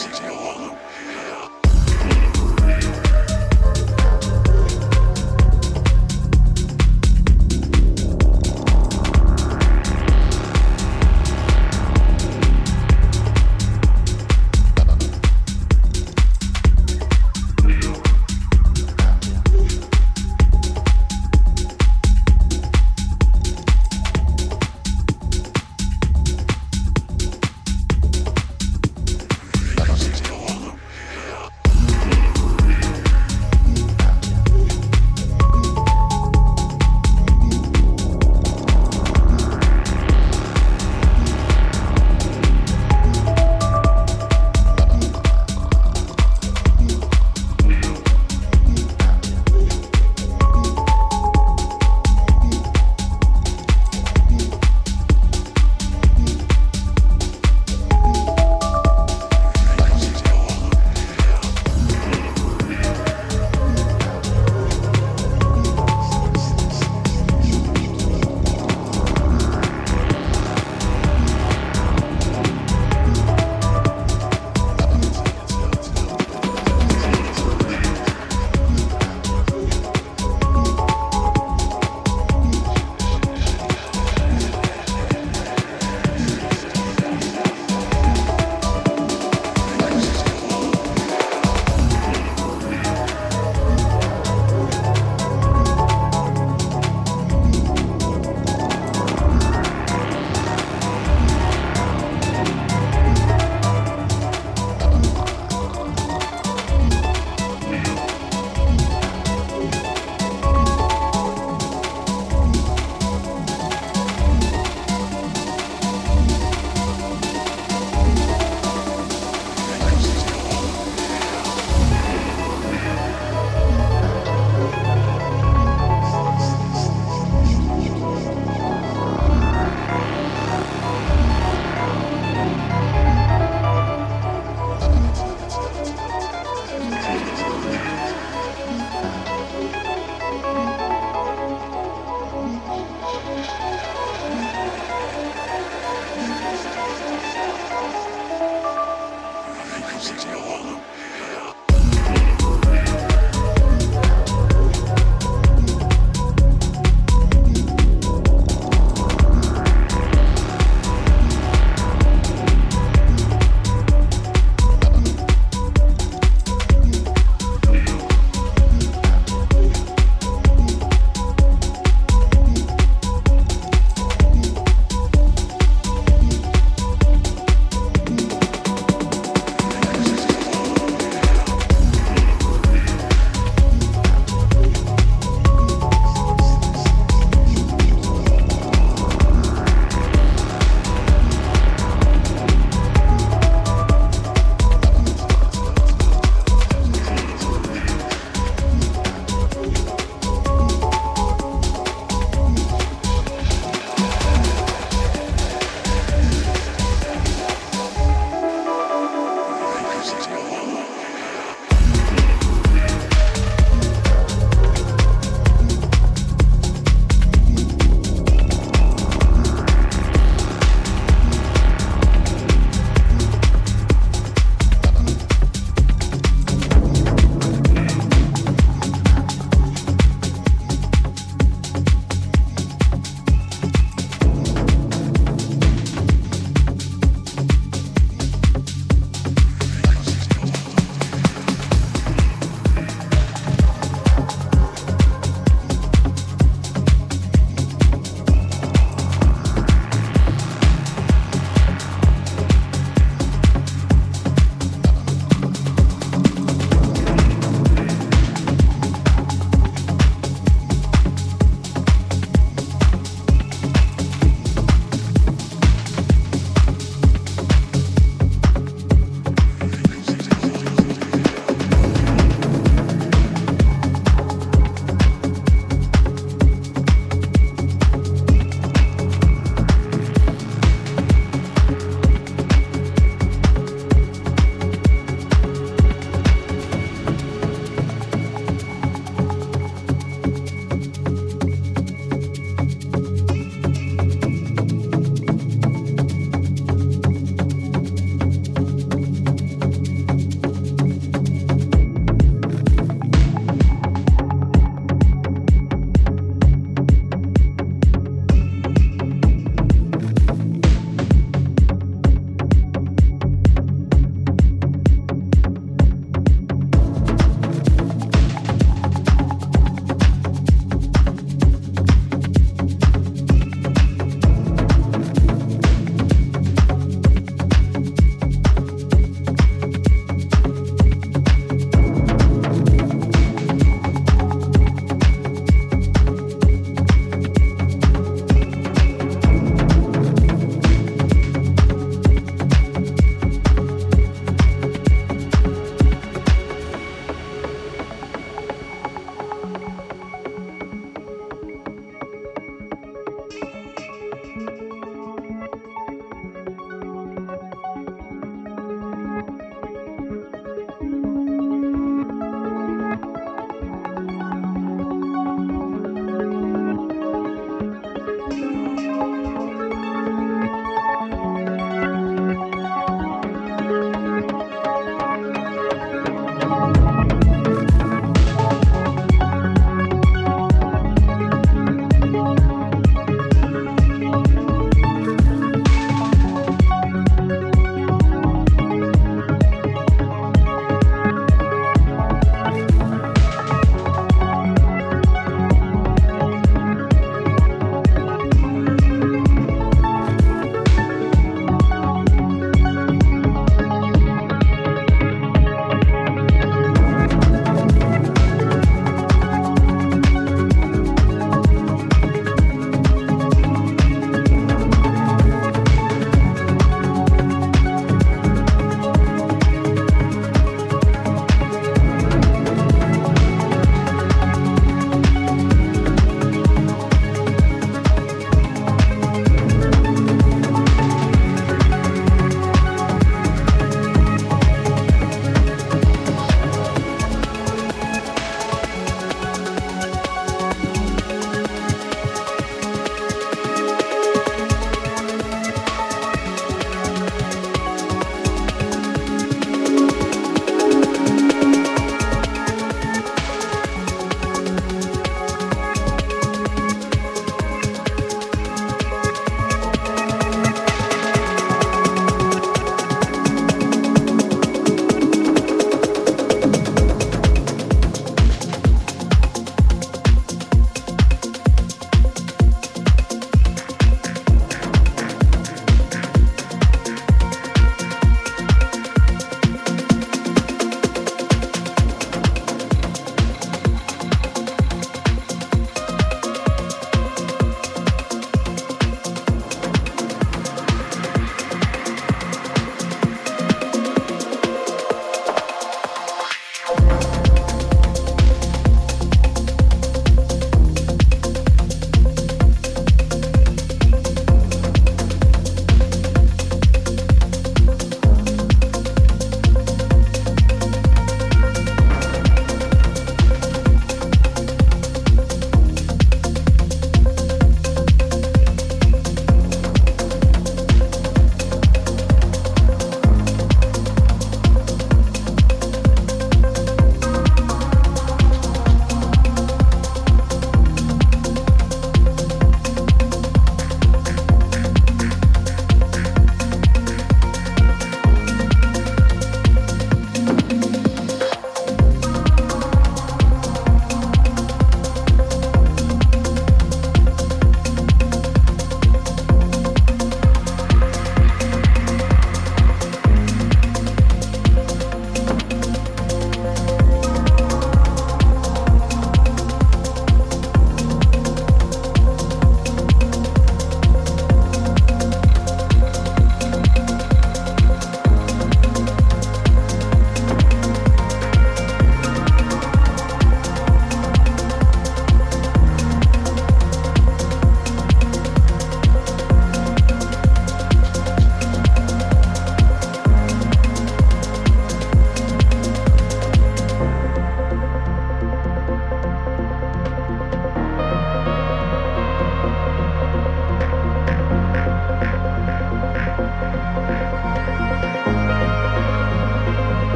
60 Honolulu.